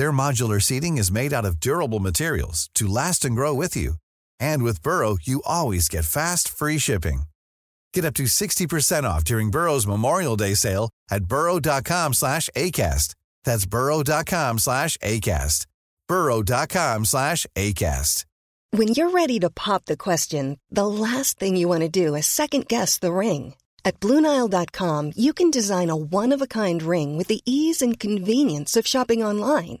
Their modular seating is made out of durable materials to last and grow with you. And with Burrow, you always get fast, free shipping. Get up to 60% off during Burrow's Memorial Day sale at burrow.com slash ACAST. That's burrow.com slash ACAST. burrow.com slash ACAST. When you're ready to pop the question, the last thing you want to do is second guess the ring. At Bluenile.com, you can design a one-of-a-kind ring with the ease and convenience of shopping online.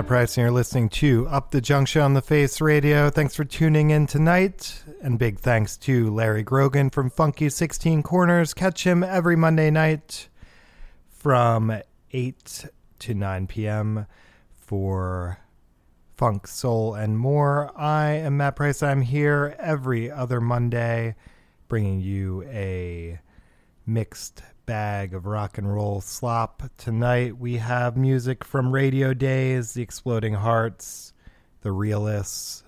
Matt Price, and you're listening to Up the Junction on the Face Radio. Thanks for tuning in tonight, and big thanks to Larry Grogan from Funky 16 Corners. Catch him every Monday night from 8 to 9 p.m. for funk, soul, and more. I am Matt Price. I'm here every other Monday bringing you a mixed bag of rock and roll slop. Tonight we have music from Radio Days, The Exploding Hearts, The Realists,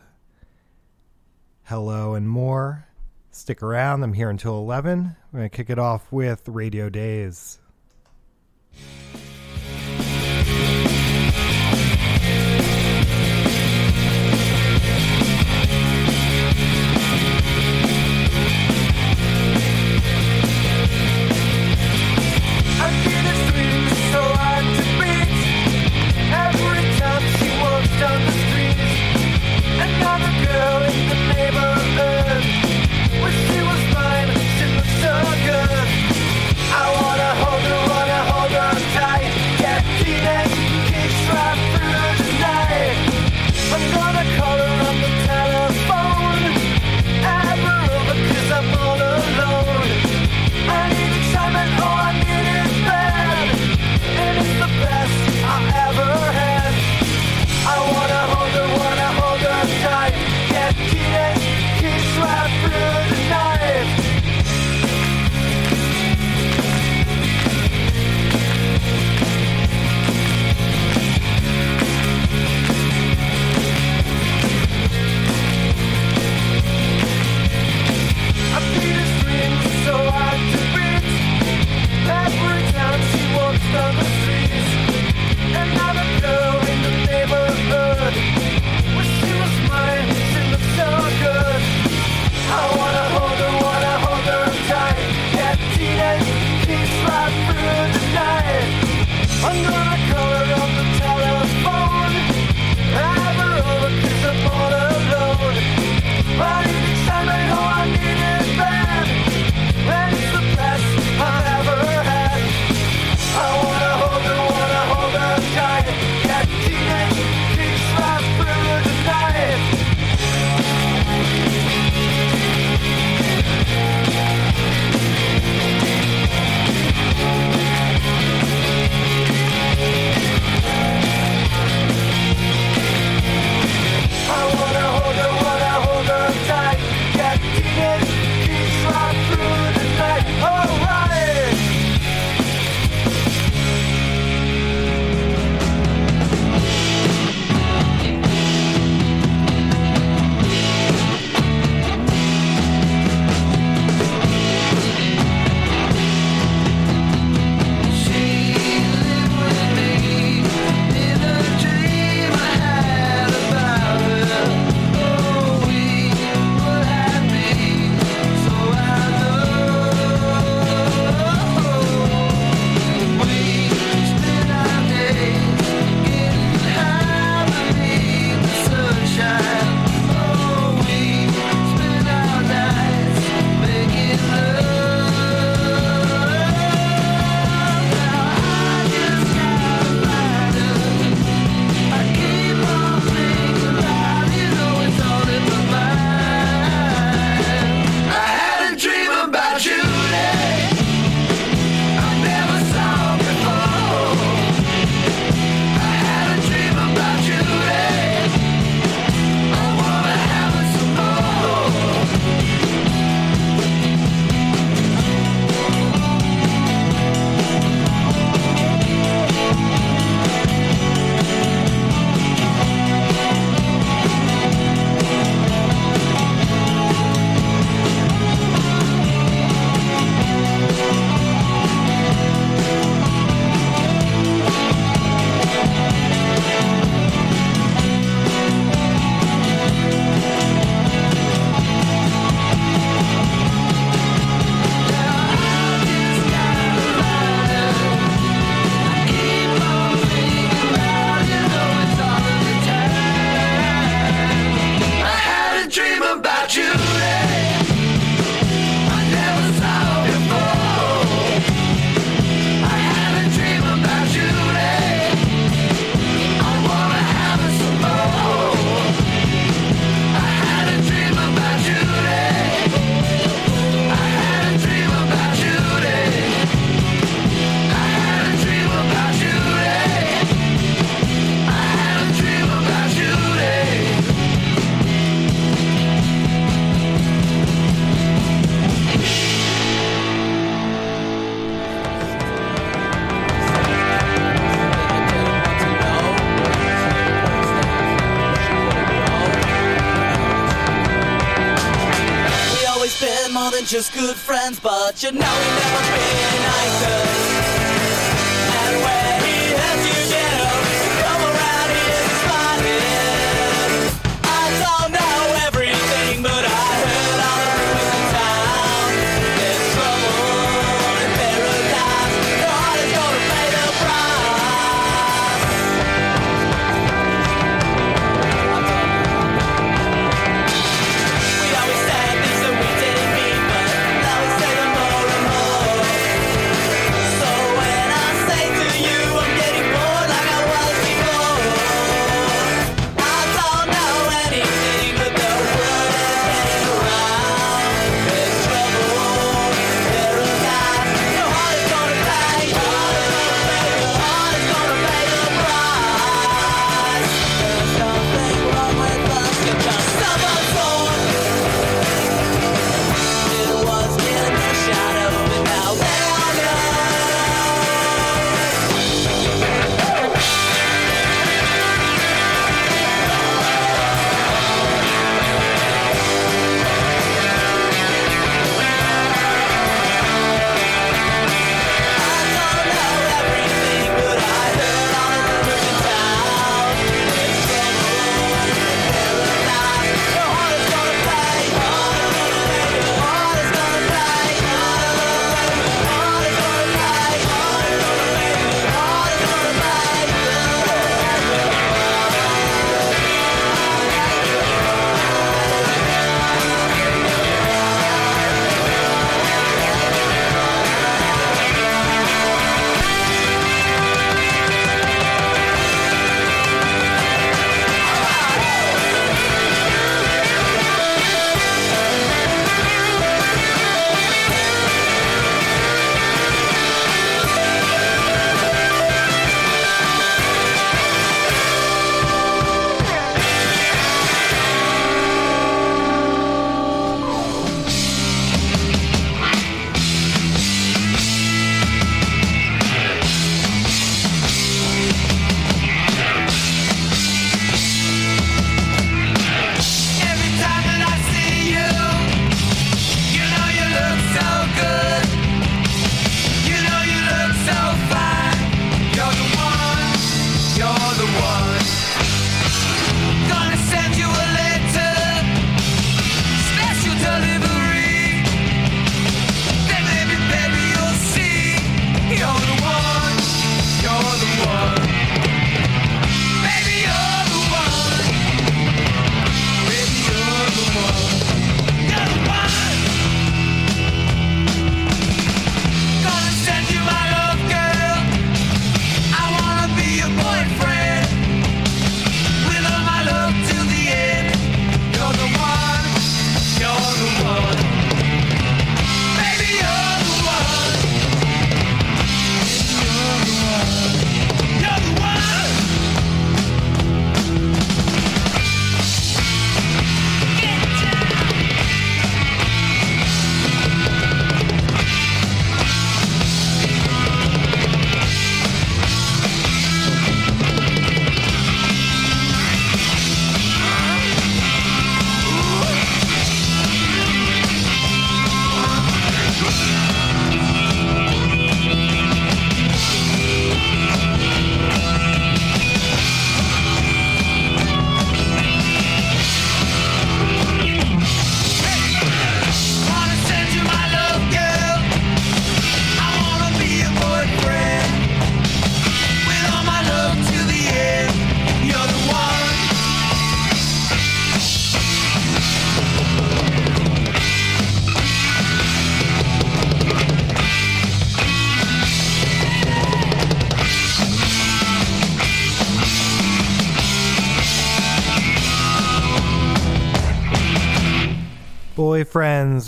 Hello, and more. Stick around. I'm here until 11. We're going to kick it off with Radio Days. you're not.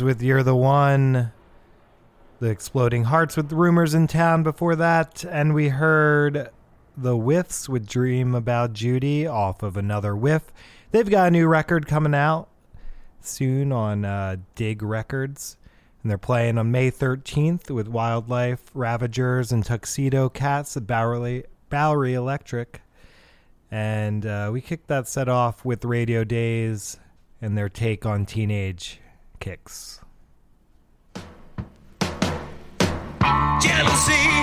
With You're the One. The Exploding Hearts with Rumors in Town before that. And we heard The Whiffs with Dream About Judy off of another whiff. They've got a new record coming out soon on uh, Dig Records. And they're playing on May 13th with Wildlife, Ravagers, and Tuxedo Cats at Bowery, Bowery Electric. And uh, we kicked that set off with Radio Days and their take on teenage kicks. Jealousy.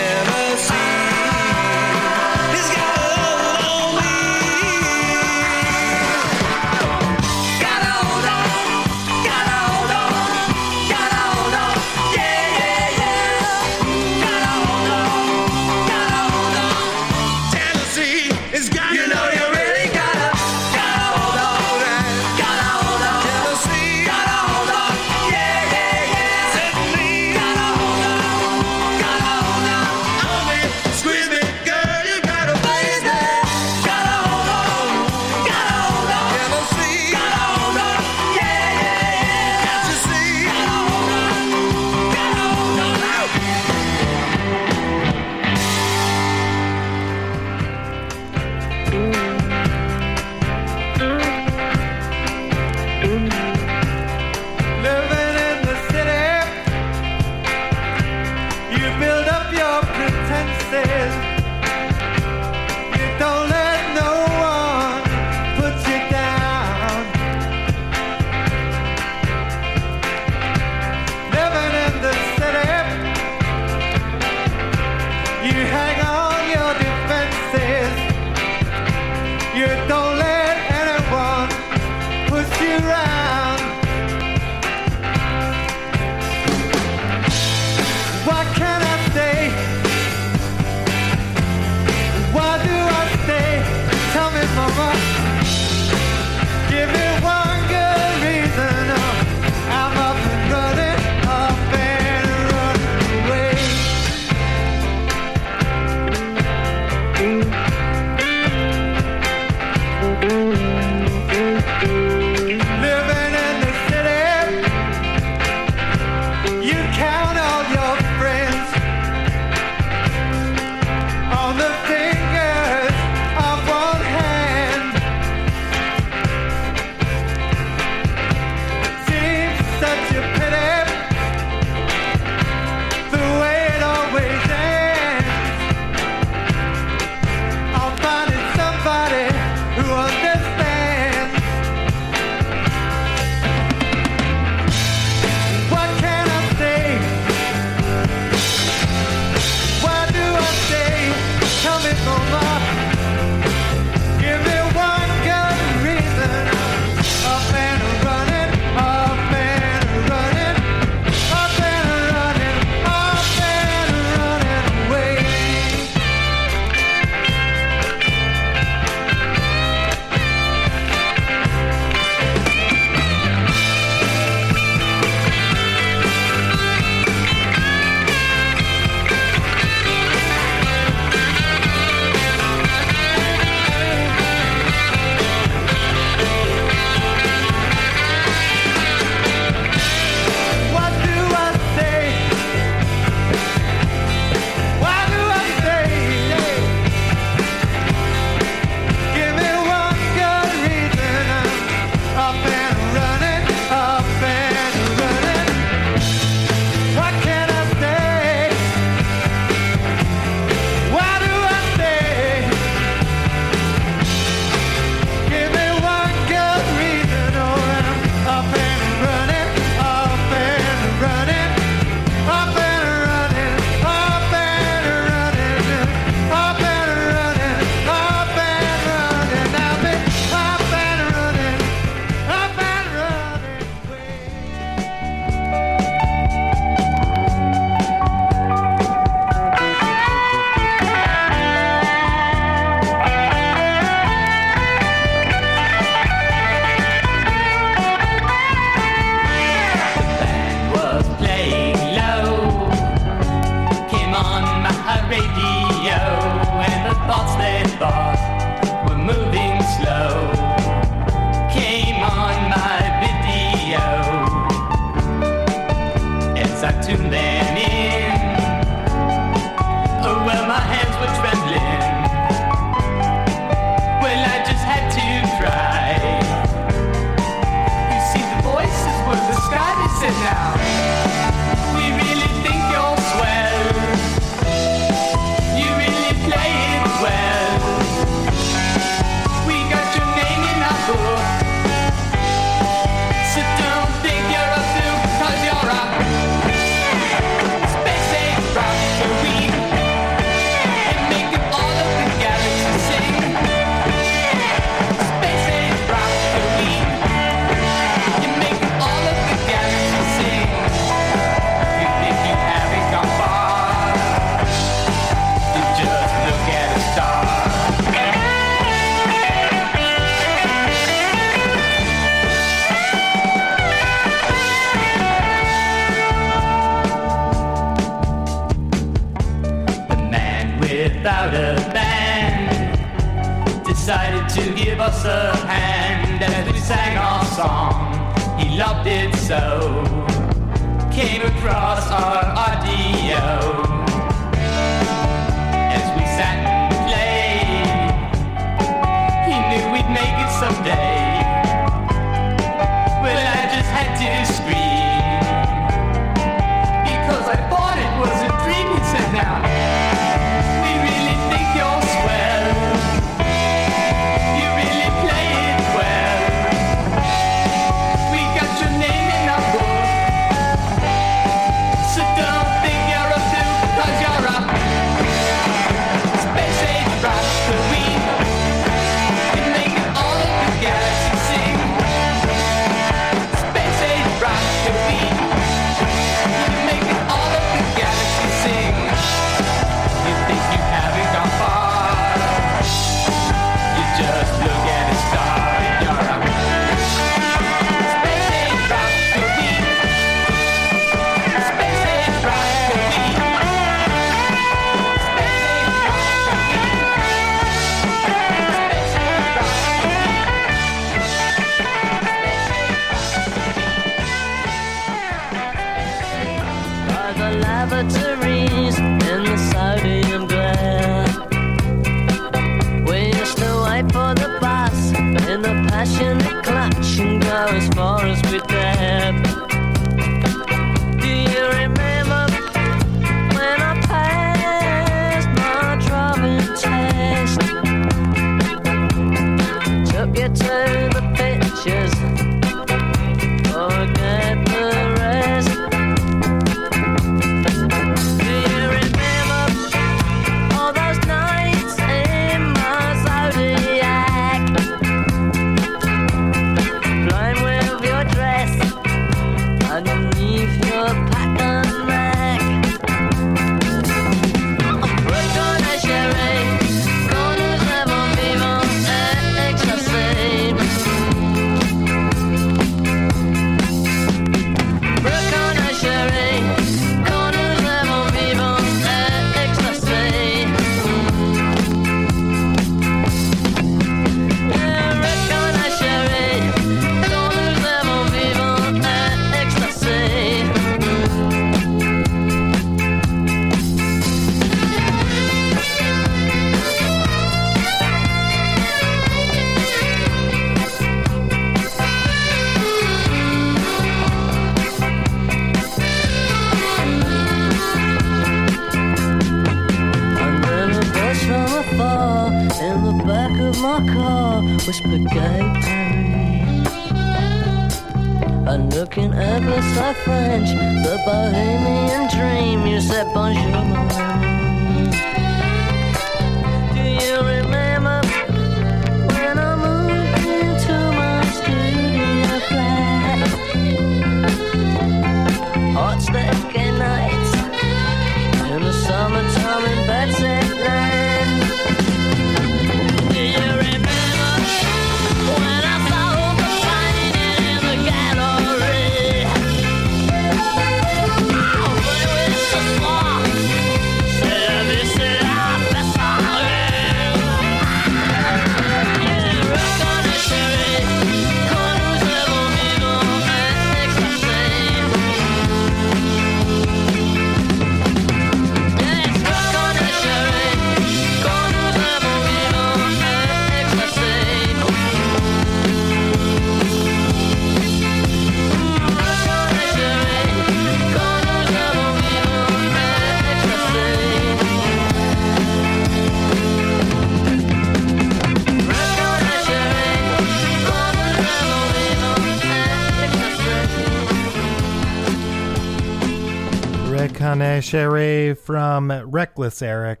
Cherry from Reckless Eric,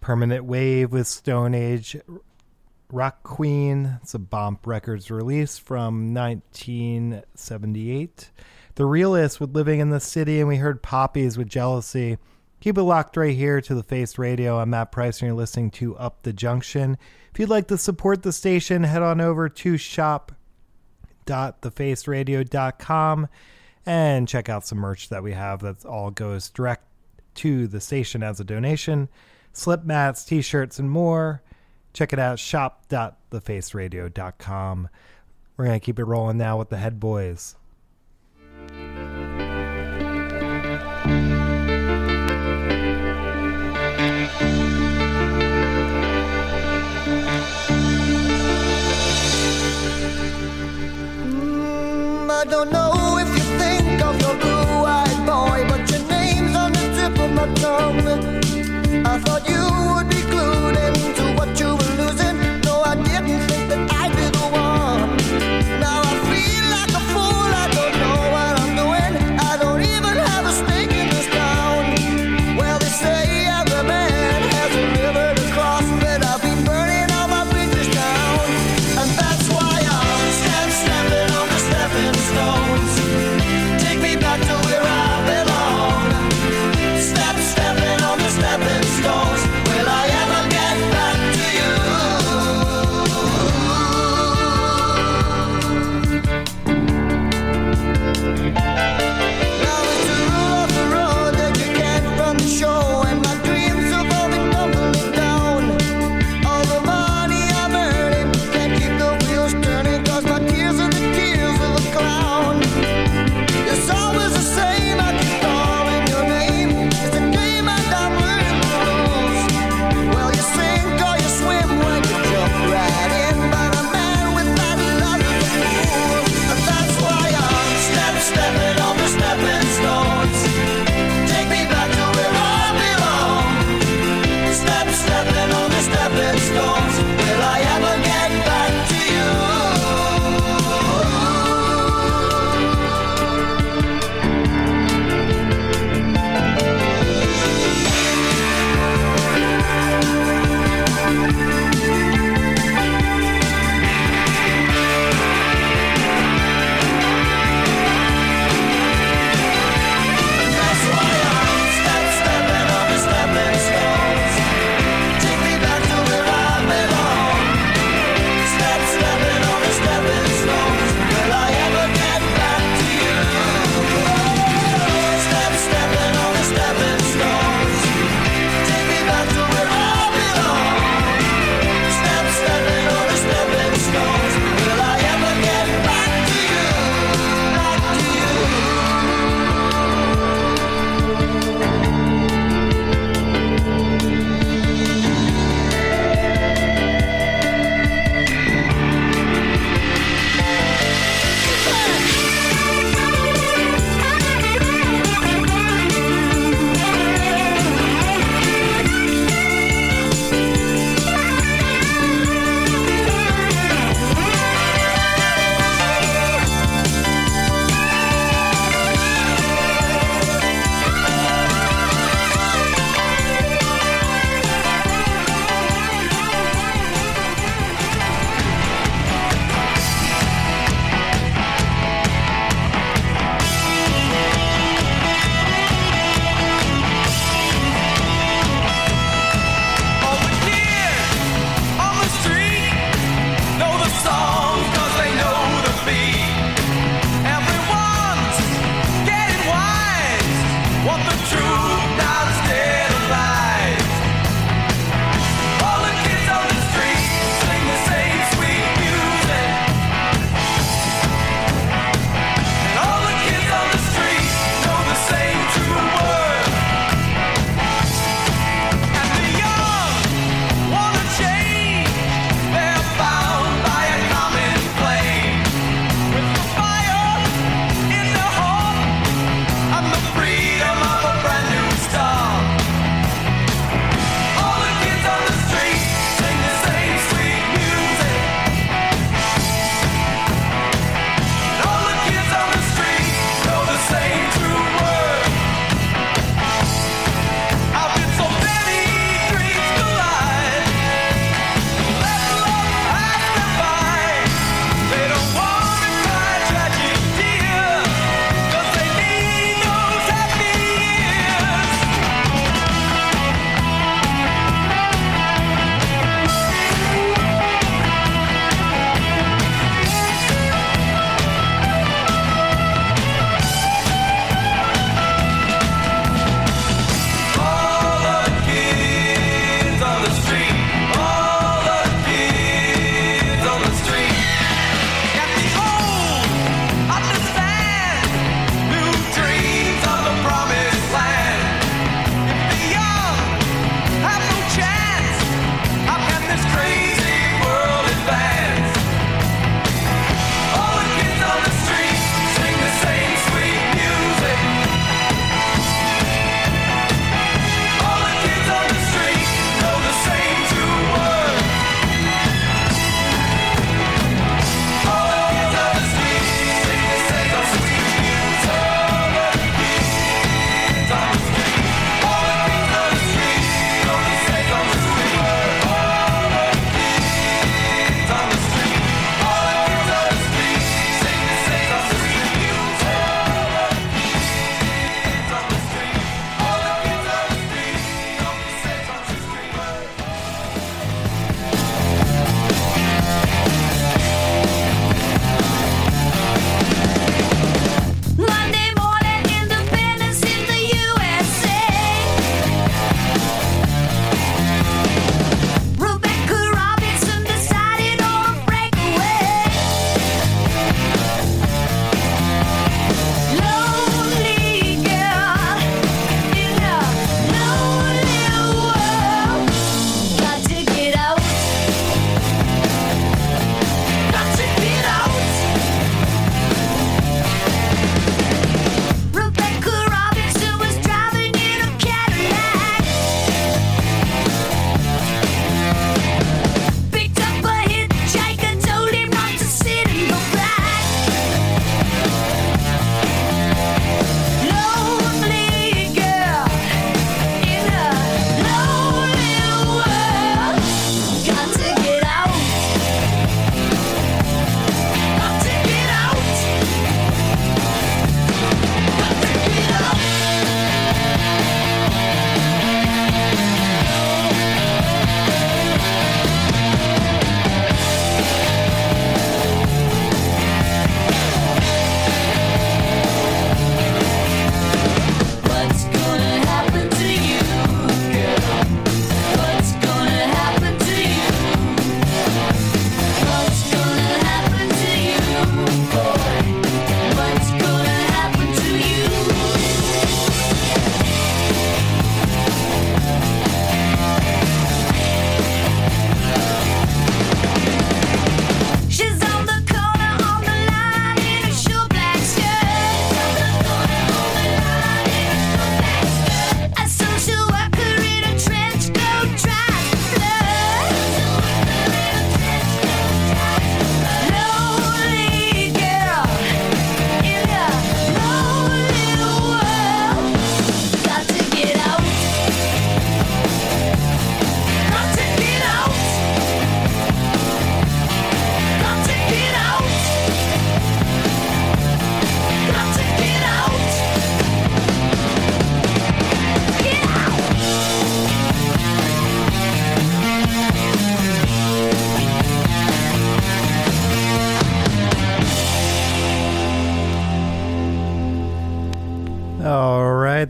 Permanent Wave with Stone Age Rock Queen. It's a Bomp Records release from 1978. The Realists with Living in the City, and we heard Poppees with Jealousy. Keep it locked right here to the Face Radio. I'm Matt Price, and you're listening to Up the Junction. If you'd like to support the station, head on over to shop.thefaceradio.com and check out some merch that we have that all goes direct to the station as a donation. Slip mats, t shirts, and more. Check it out shop.thefaceradio.com. We're going to keep it rolling now with the Head Boys. Mm, I don't know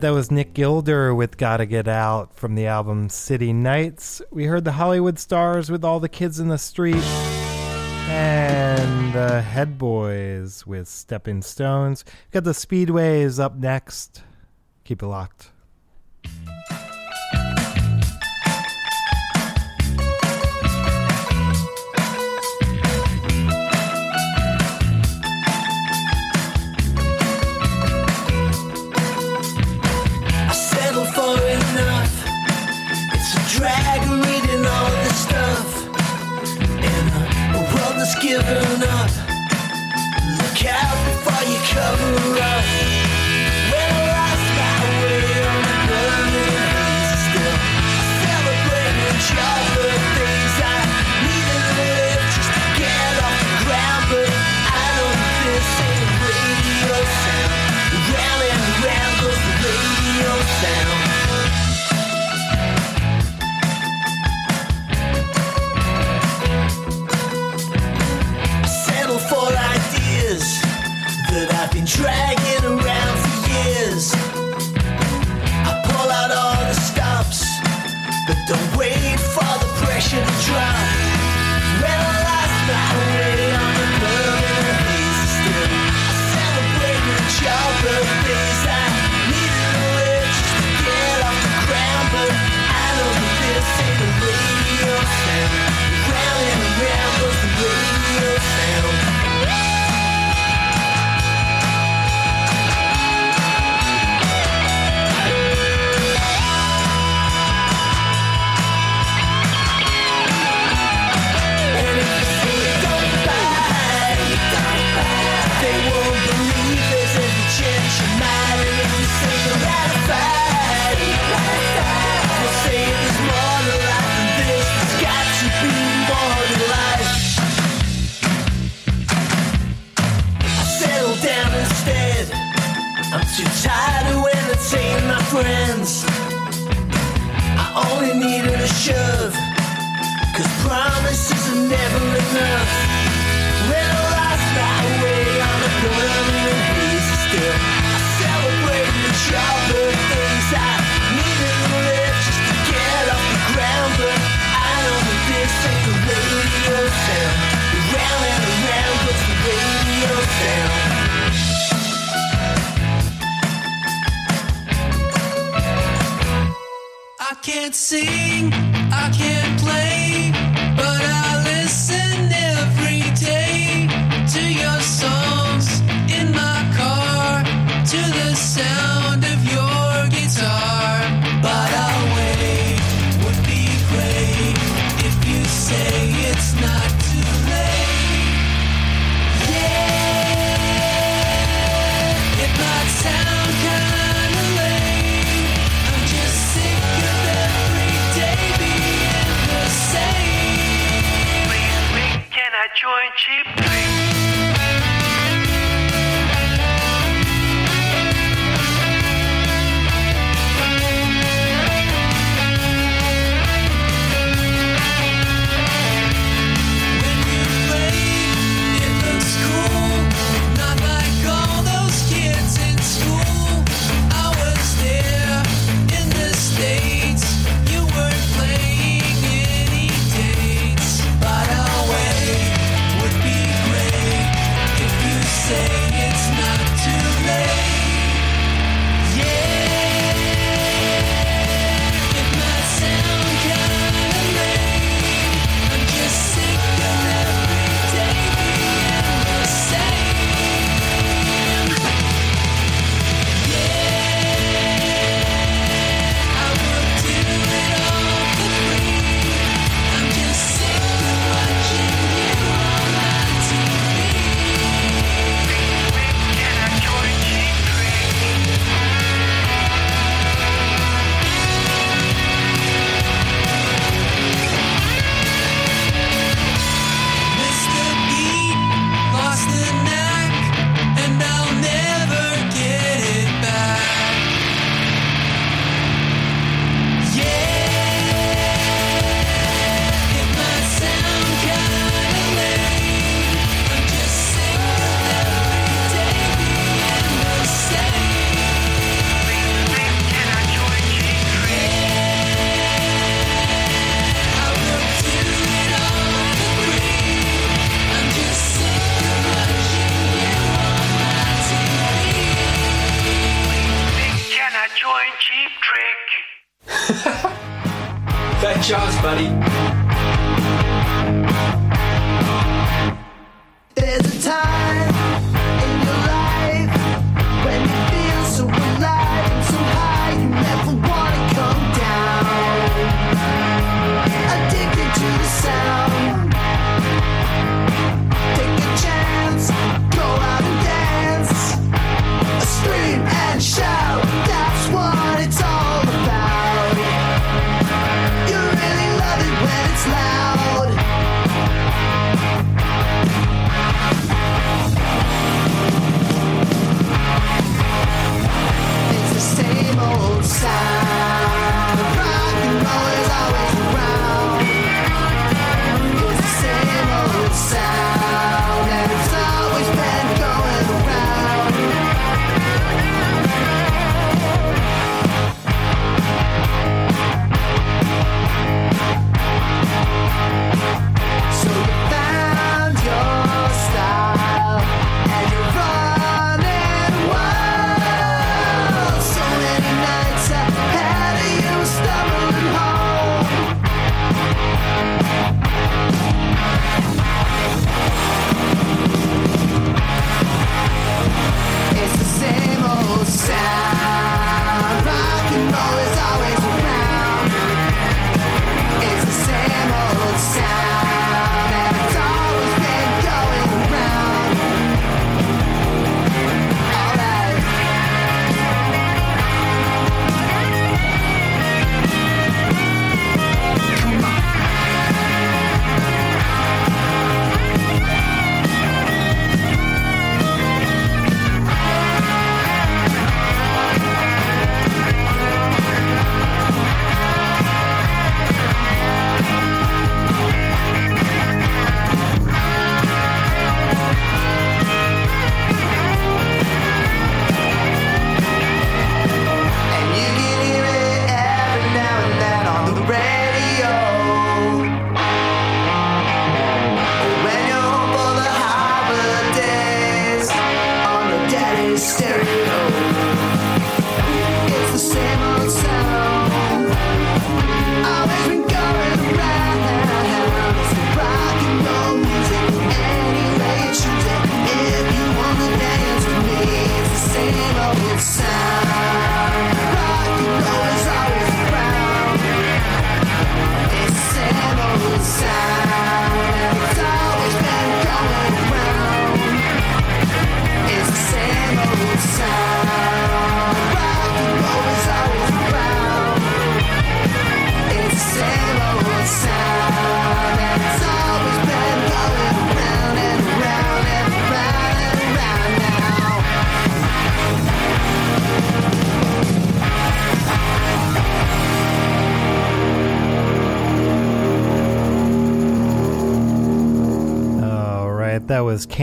That was Nick Gilder with Gotta Get Out from the album City Nights. We heard the Hollywood stars with All the Kids in the Street and the Head Boys with Stepping Stones. We've got the Speedways up next. Keep it locked. Look out before you cover up. drag only needed a shove. Cause promises are never enough. can't sing, I can't play.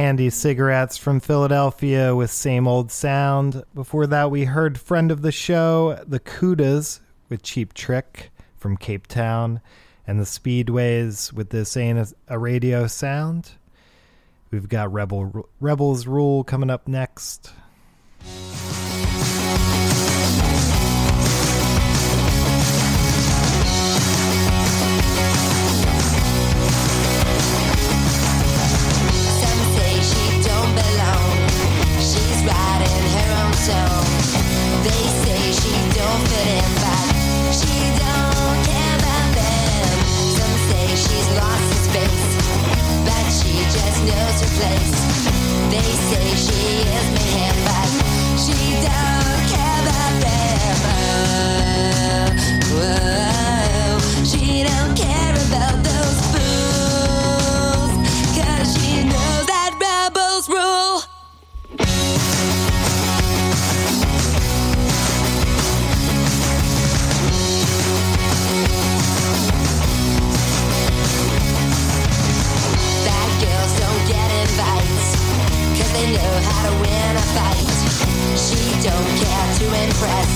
Candy Cigarettes from Philadelphia with Same Old Sound. Before that, we heard Friend of the Show, The Kudas with Cheap Trick from Cape Town, and The Speedways with This Ain't a Radio Sound. We've got Rebel, Rebels Rule coming up next. knows her place. They say she is mayhem, but she don't care about them. Whoa. know how to win a fight. She don't care to impress.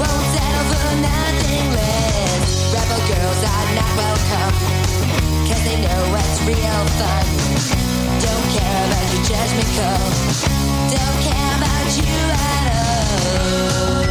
Won't settle for nothing less. Rebel girls are not welcome. Cause they know what's real fun. Don't care about your judgment call. Don't care about you at all.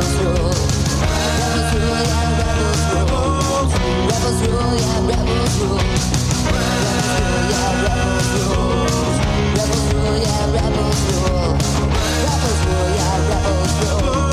Rebels rule, yeah, rebels rule. Rebels rule, yeah, rebels rule.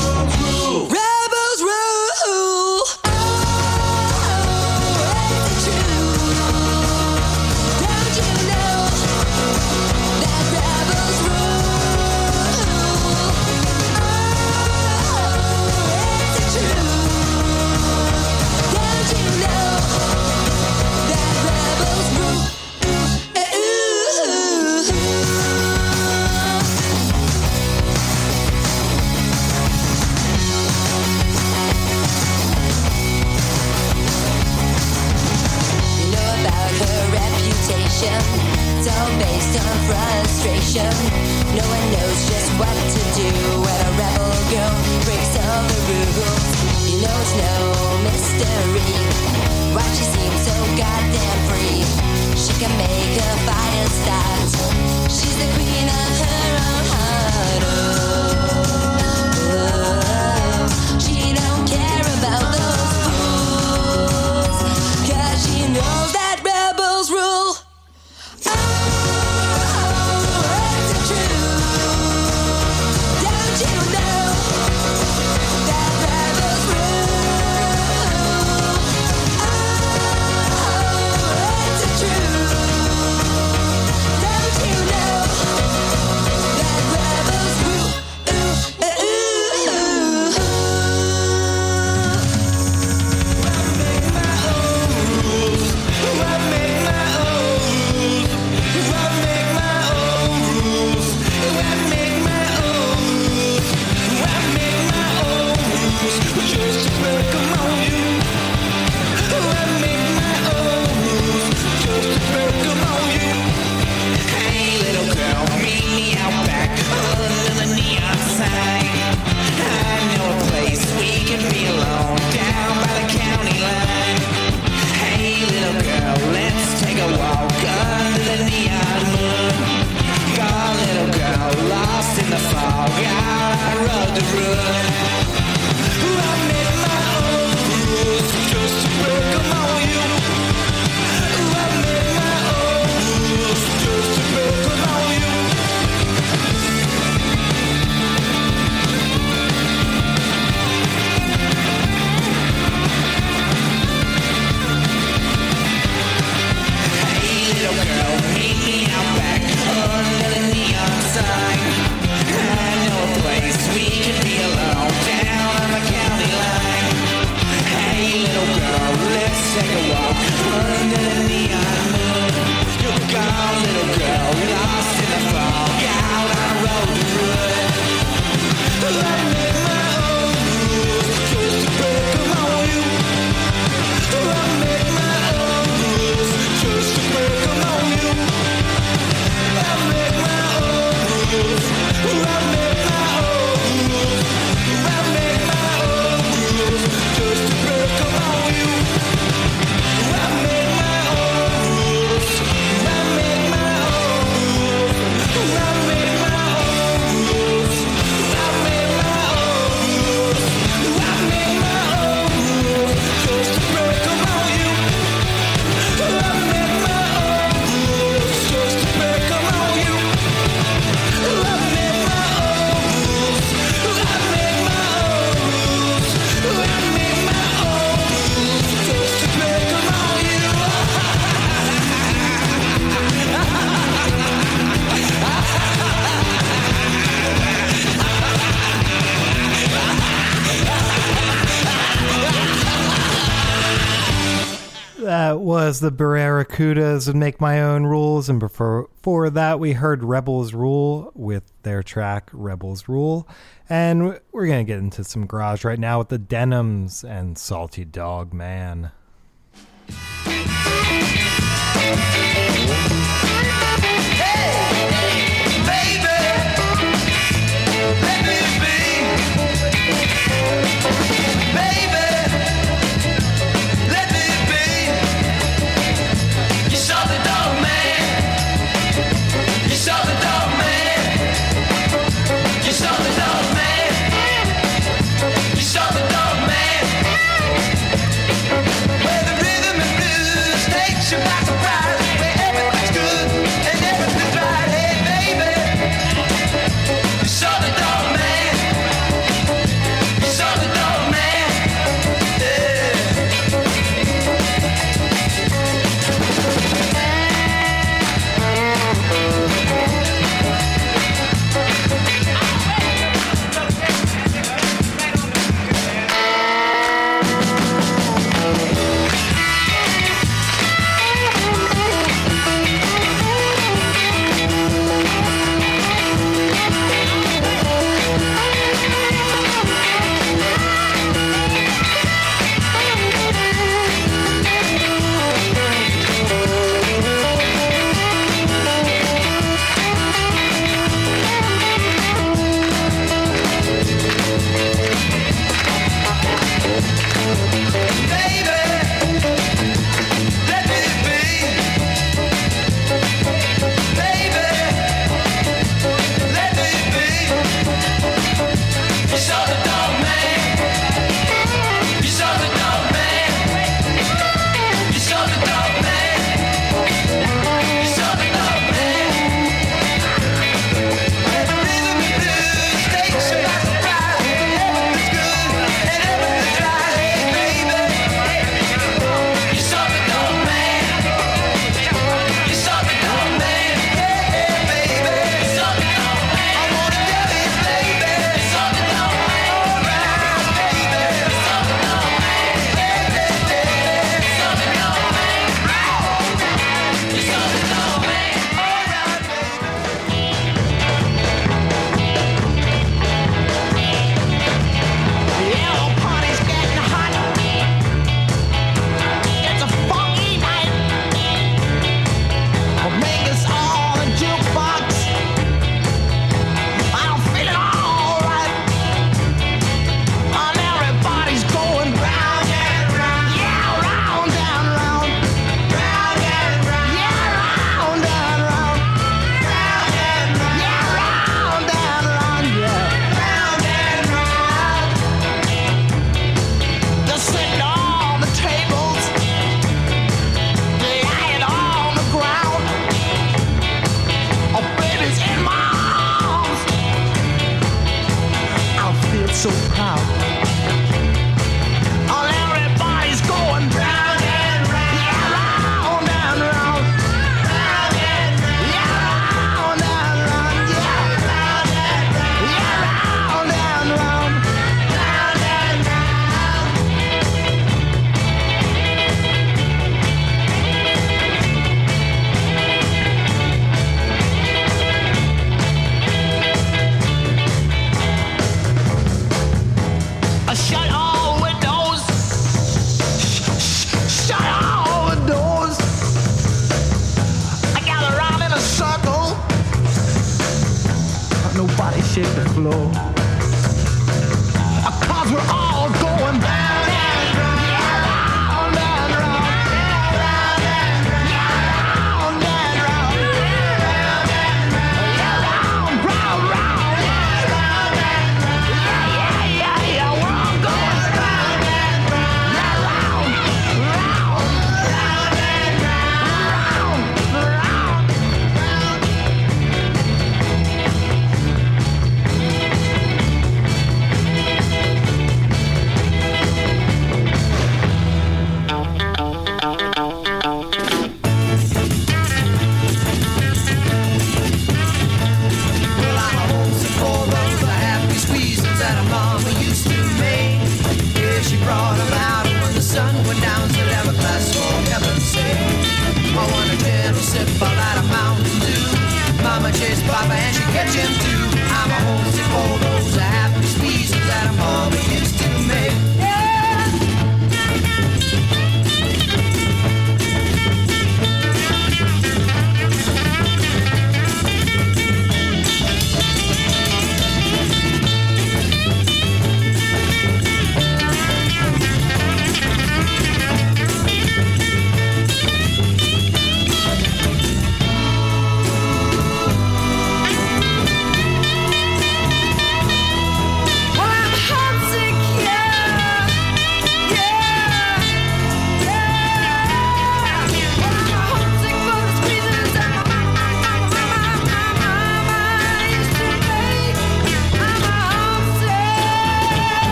that was the Barracudas and Make My Own Rules. And before, for that, we heard Rebels Rule with their track Rebels Rule. And we're going to get into some garage right now with the Denims and Salty Dog Man.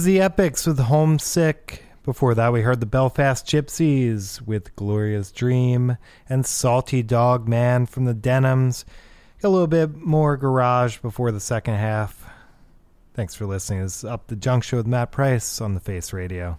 was the Epics with Homesick. Before that, we heard the Belfast Gypsies with Gloria's Dream and Salty Dog Man from the Denims. A little bit more garage before the second half. Thanks for listening. This is Up the Junction Show with Matt Price on the Face Radio.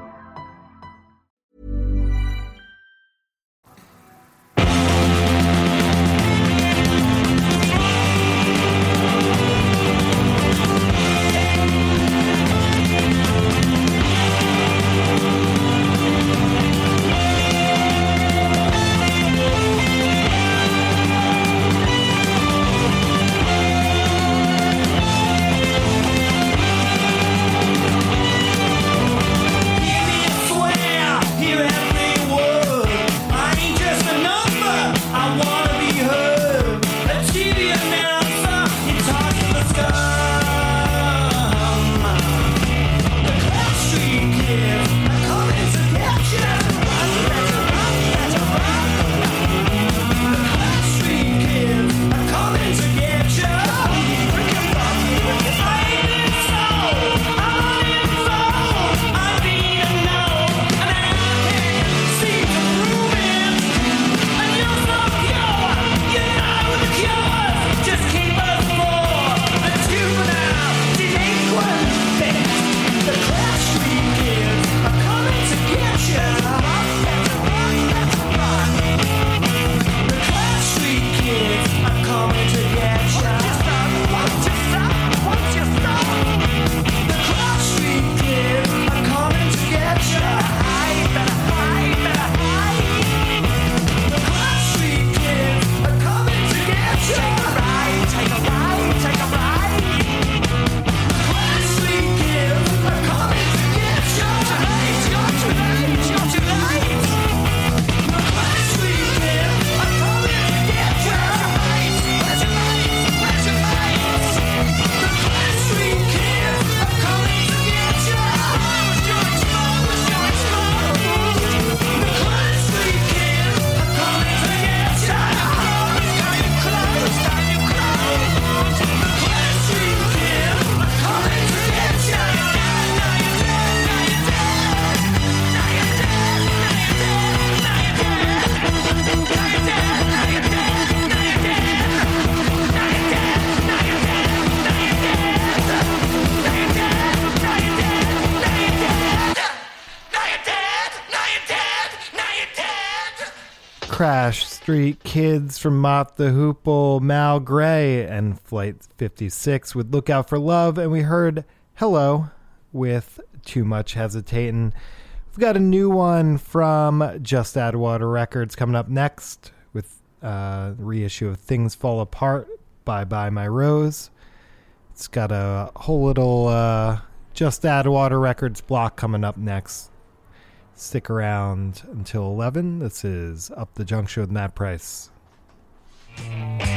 Kids from Mott the Hoople, Mal Gray, and Flight 56 with Lookout for Love. And we heard Hello with Too Much Hesitating. We've got a new one from Just Add Water Records coming up next with uh, reissue of Things Fall Apart Bye Bye My Rose. It's got a whole little uh, Just Add Water Records block coming up next. Stick around until 11. This is Up the Junction with Matt Price. Heaven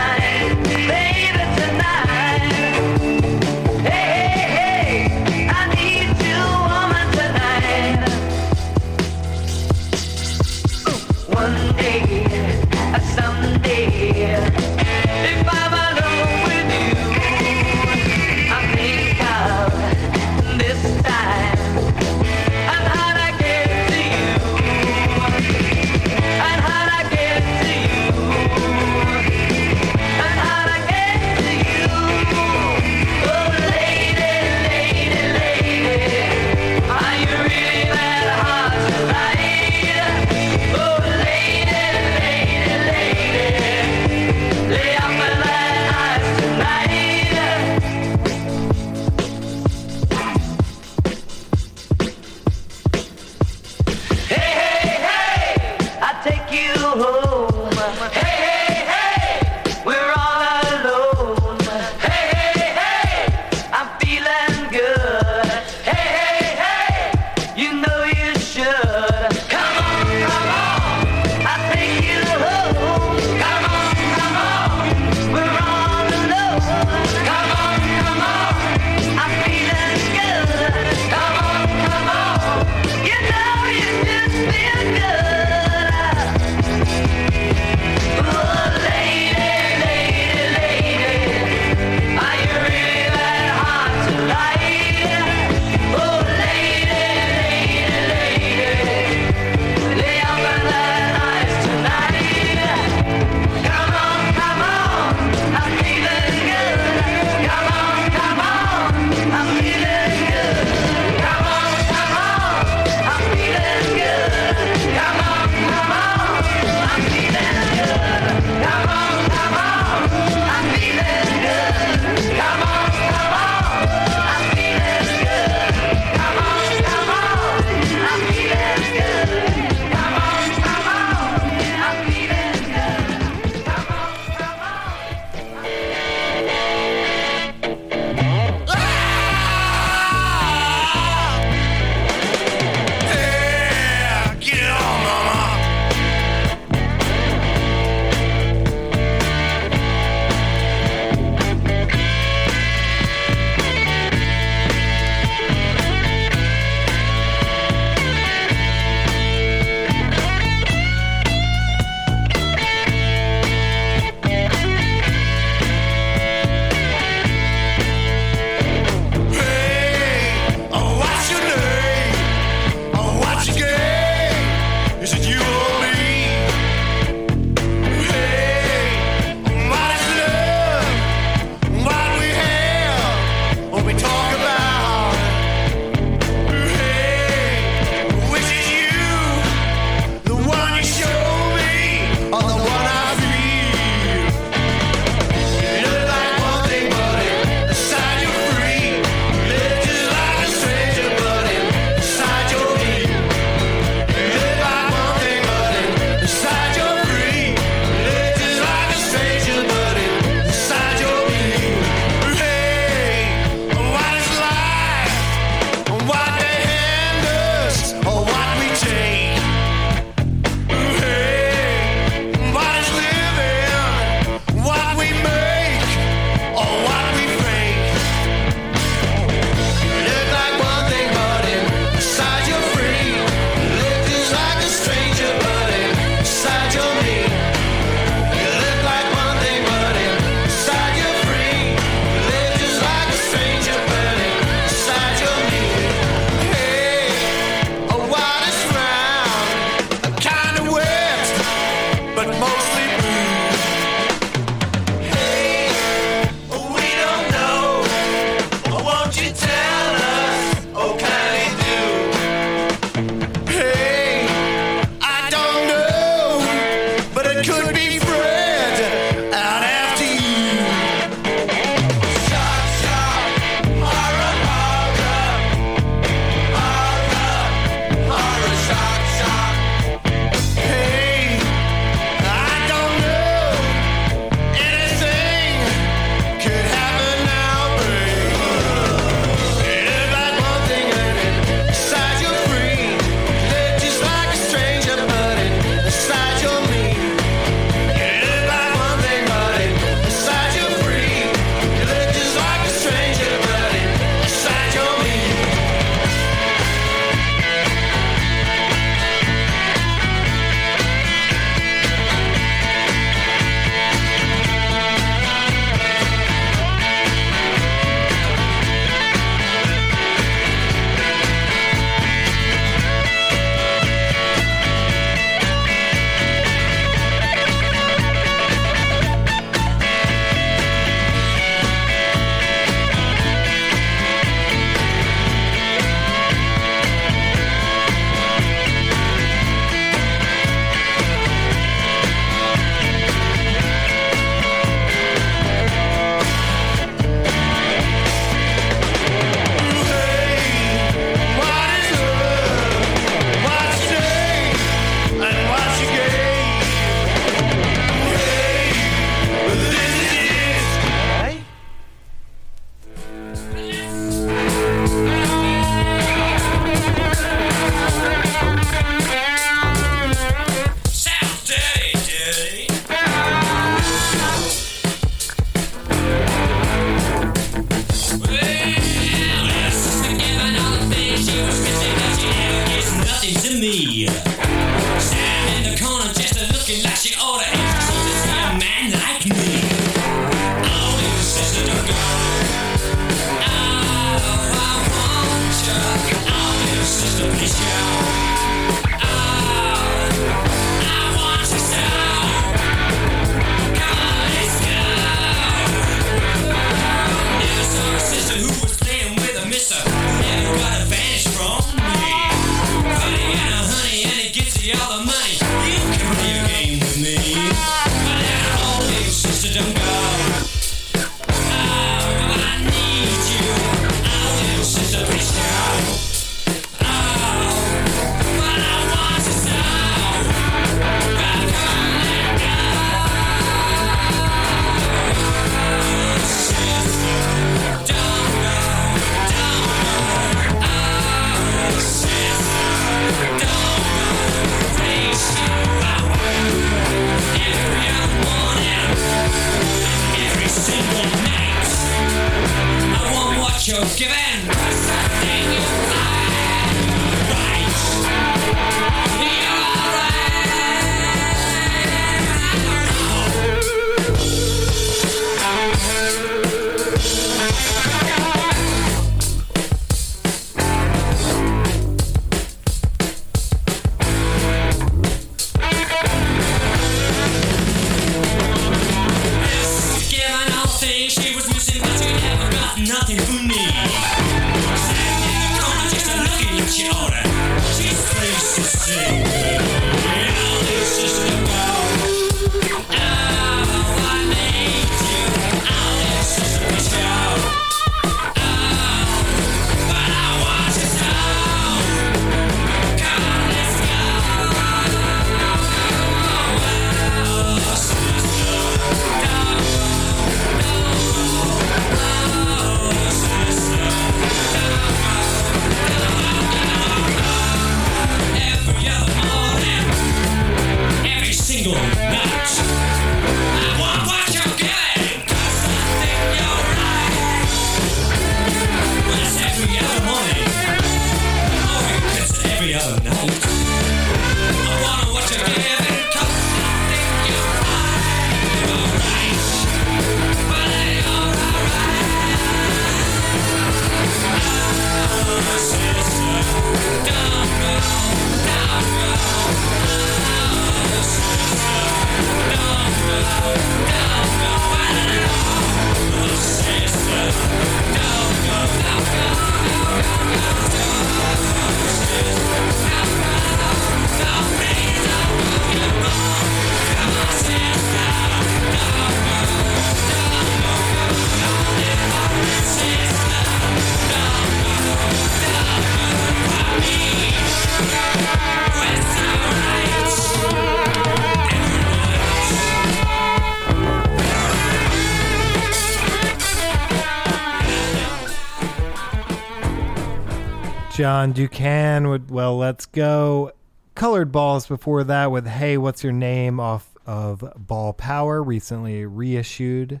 John Ducan with Well Let's Go. Colored Balls before that with Hey, What's Your Name off of Ball Power, recently reissued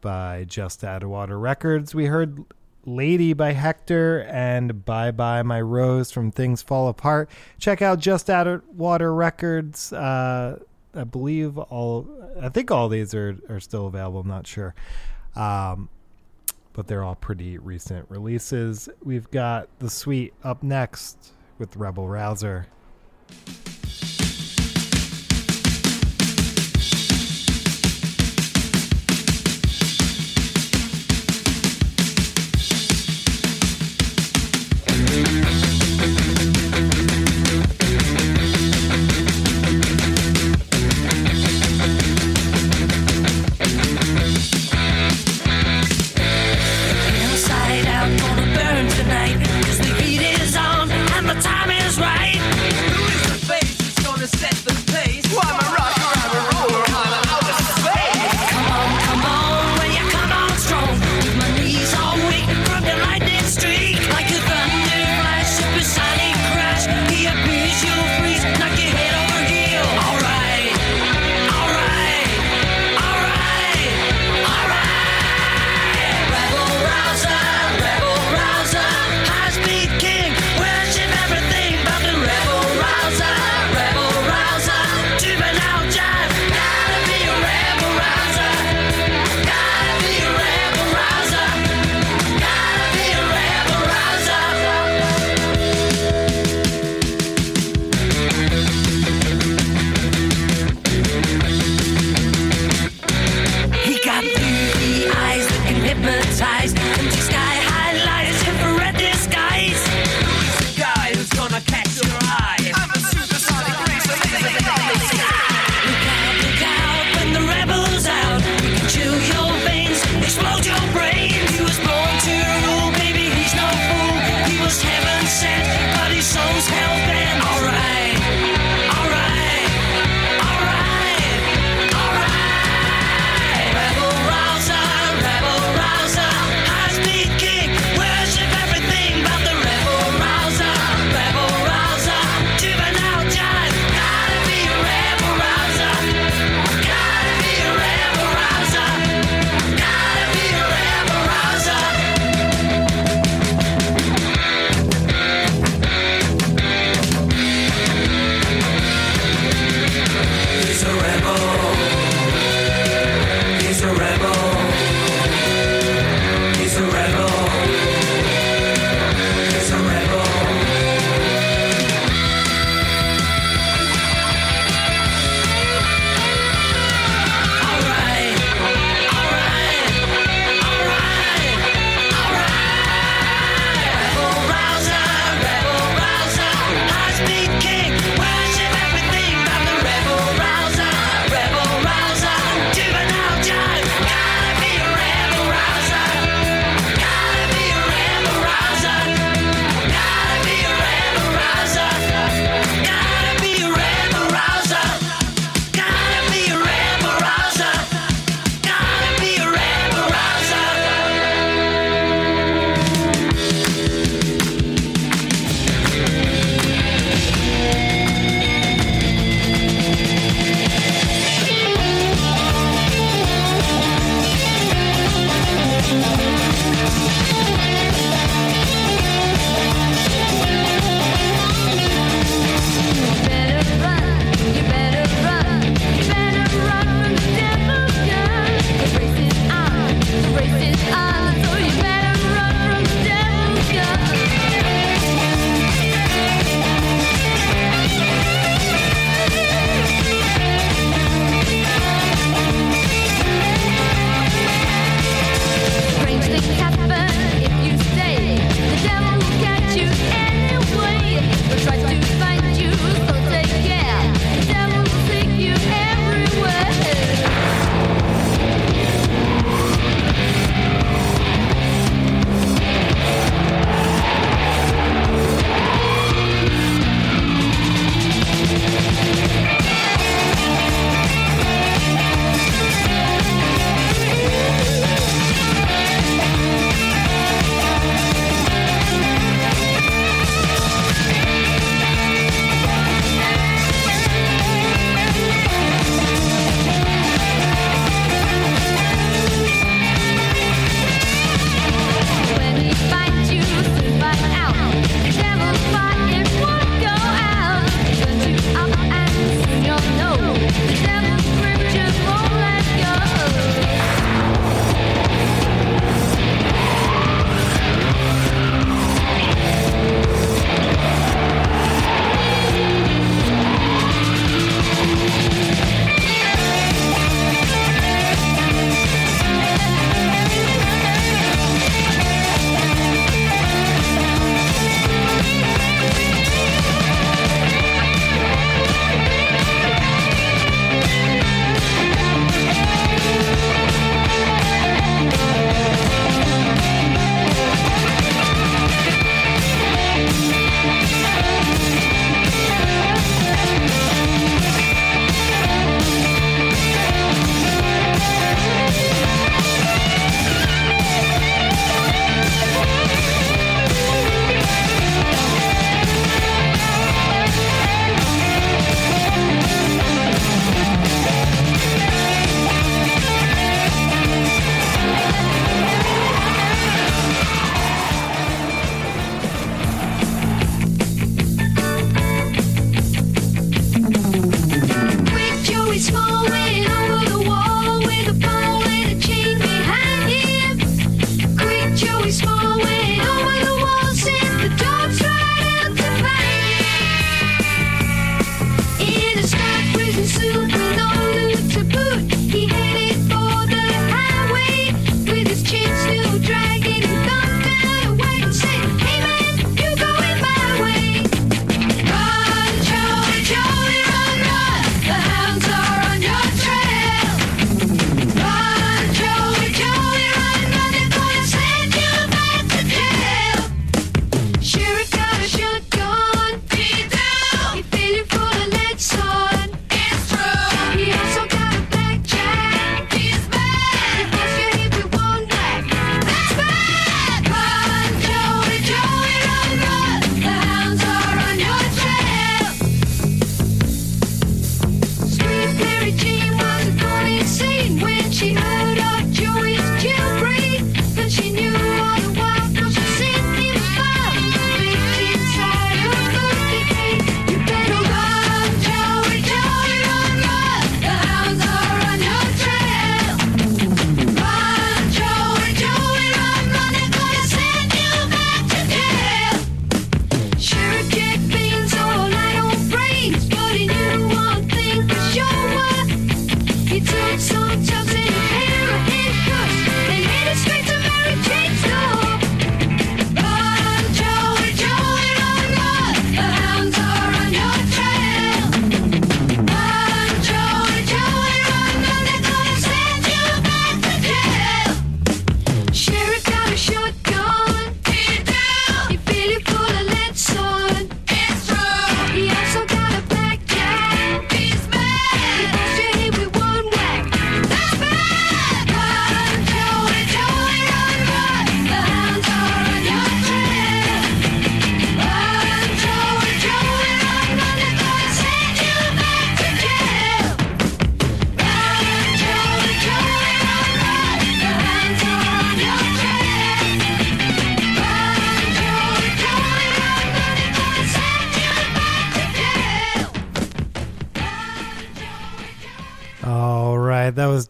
by Just Add Water Records. We heard Lady by Hector and Bye Bye My Rose from Things Fall Apart. Check out Just Add Water Records. Uh, I believe all, I think all these are, are still available. I'm not sure. Um, but they're all pretty recent releases. We've got The Sweet up next with Rebel Rouser.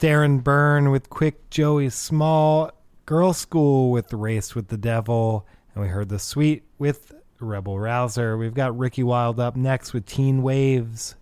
Darren Byrne with Quick Joey Small, Girlschool with Race with the Devil, and we heard The Sweet with Rebel Rouser. We've got Ricky Wilde up next with Teen Waves.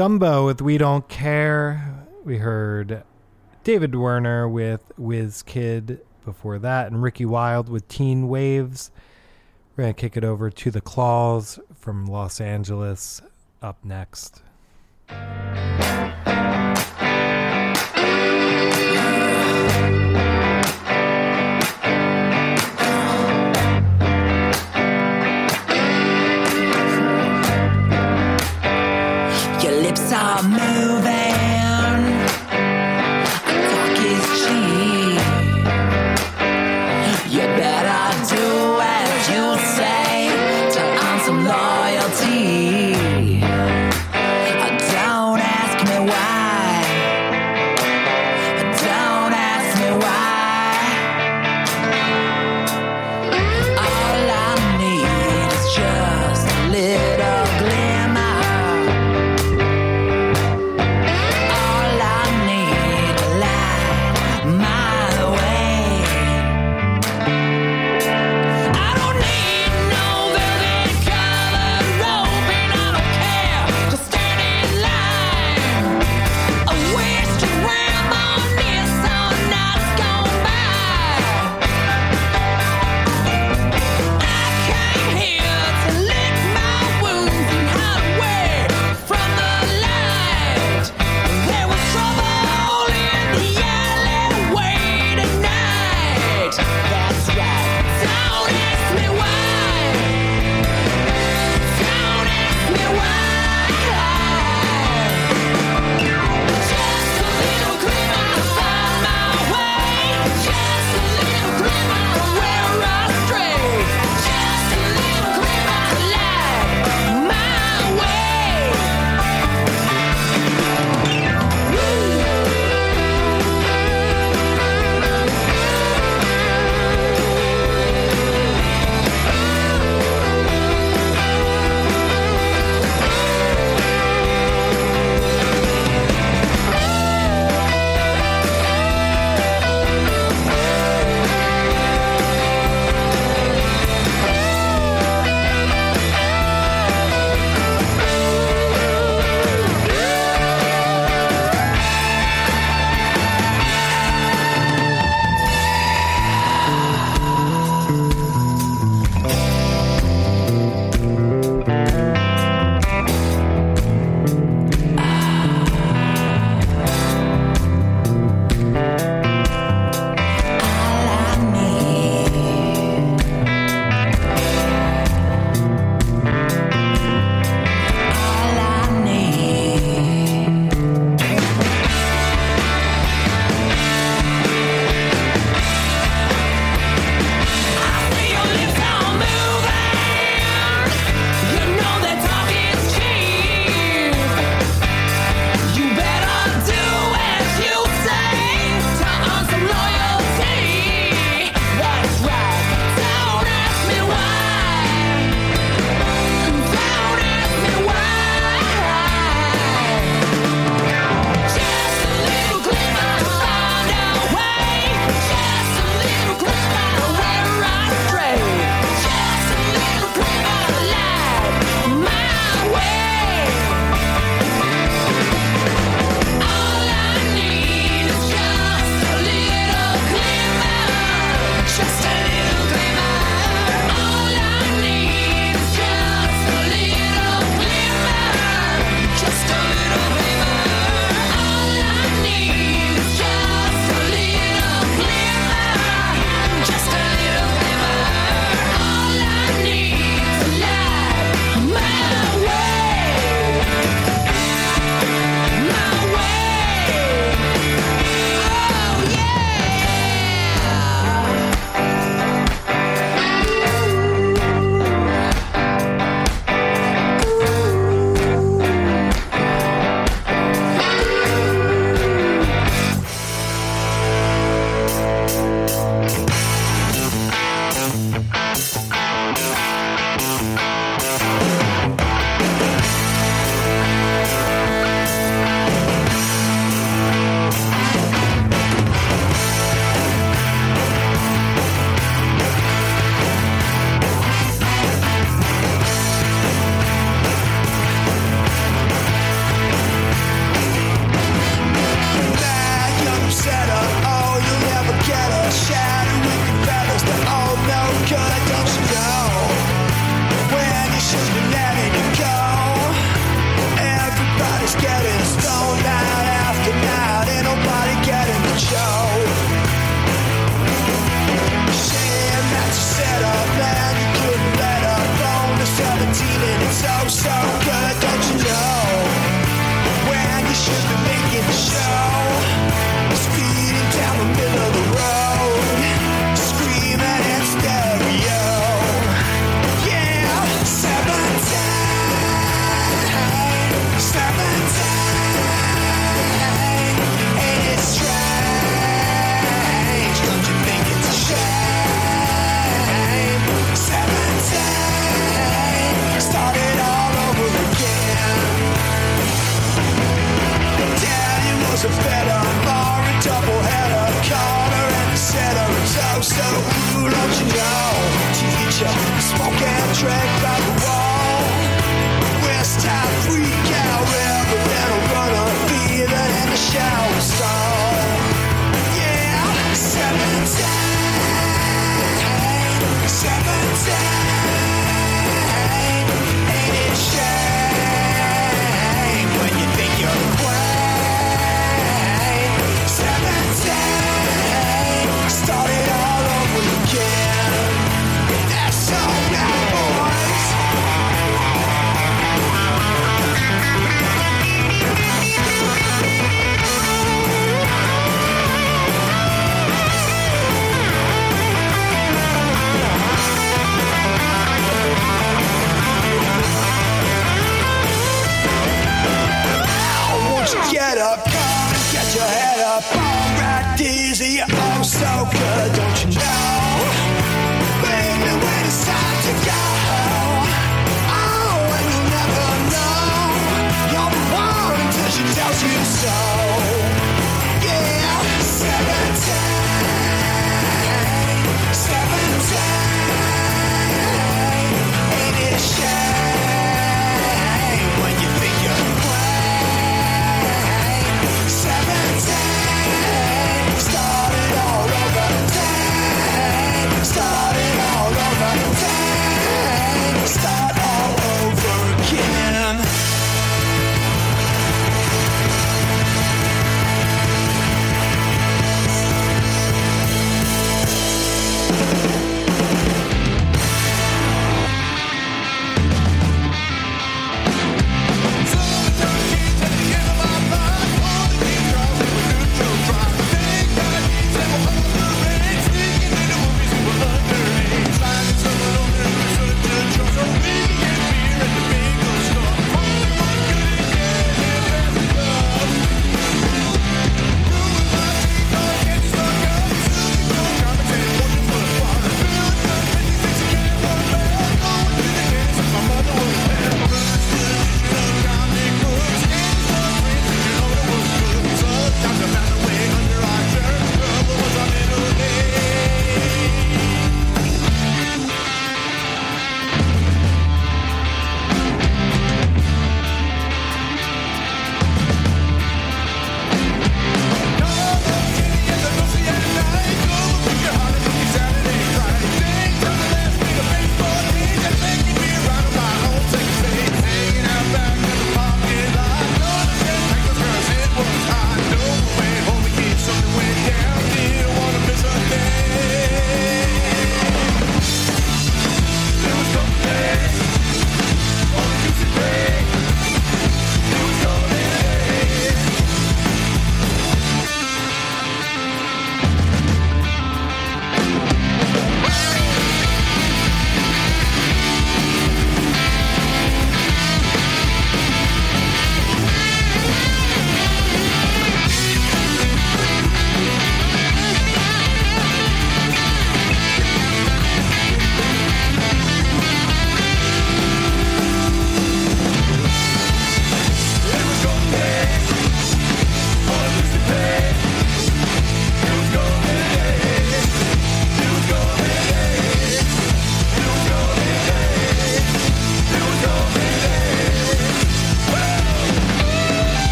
Gumbo with We Don't Care. We heard David Werner with Whiz Kid before that, and Ricky Wilde with Teen Waves. We're going to kick it over to The Claws from Los Angeles up next. Your lips are moving.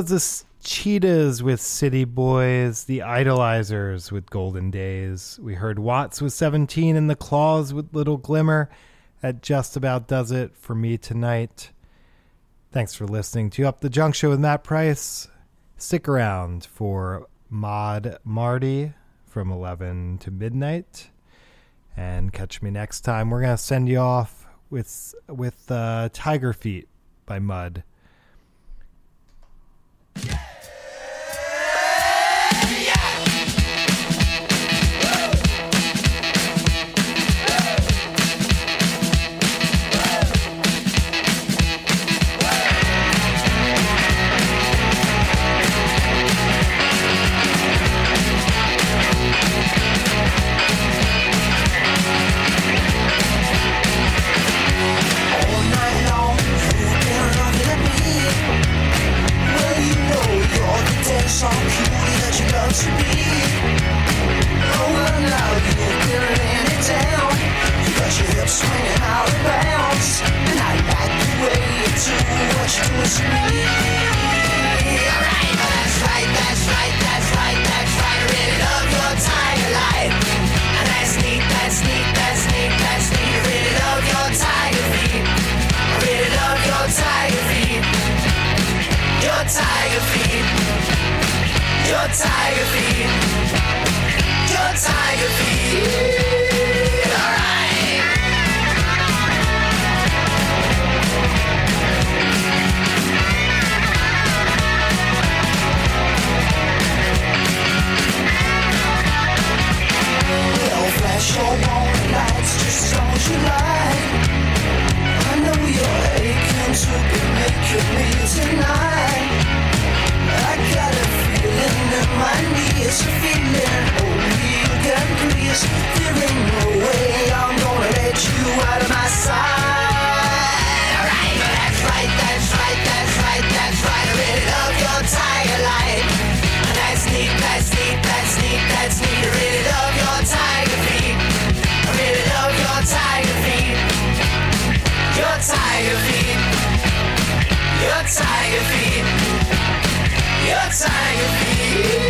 The Cheetahs with City Boys, the Idolizers with Golden Days. We heard Watts with 17 and the Claws with Little Glimmer. That just about does it for me tonight. Thanks for listening to Up the Junction Show with Matt Price. Stick around for Mod Marty from 11 to midnight. And catch me next time. We're going to send you off with with uh, Tiger Feet by Mud. Yeah! That's right, that's right, that's right, that's right. Your tiger light. That's neat, that's neat, that's neat, that's neat. Your tiger feet. Your tiger feet. Your tiger feet. Your tiger feet. Your tiger feet. Your just like. I know you're aching to be making me tonight. I got a feeling in my knees, a feeling only. There ain't no way I'm gonna let you out of my sight. Tiger feet. Your tiger feet.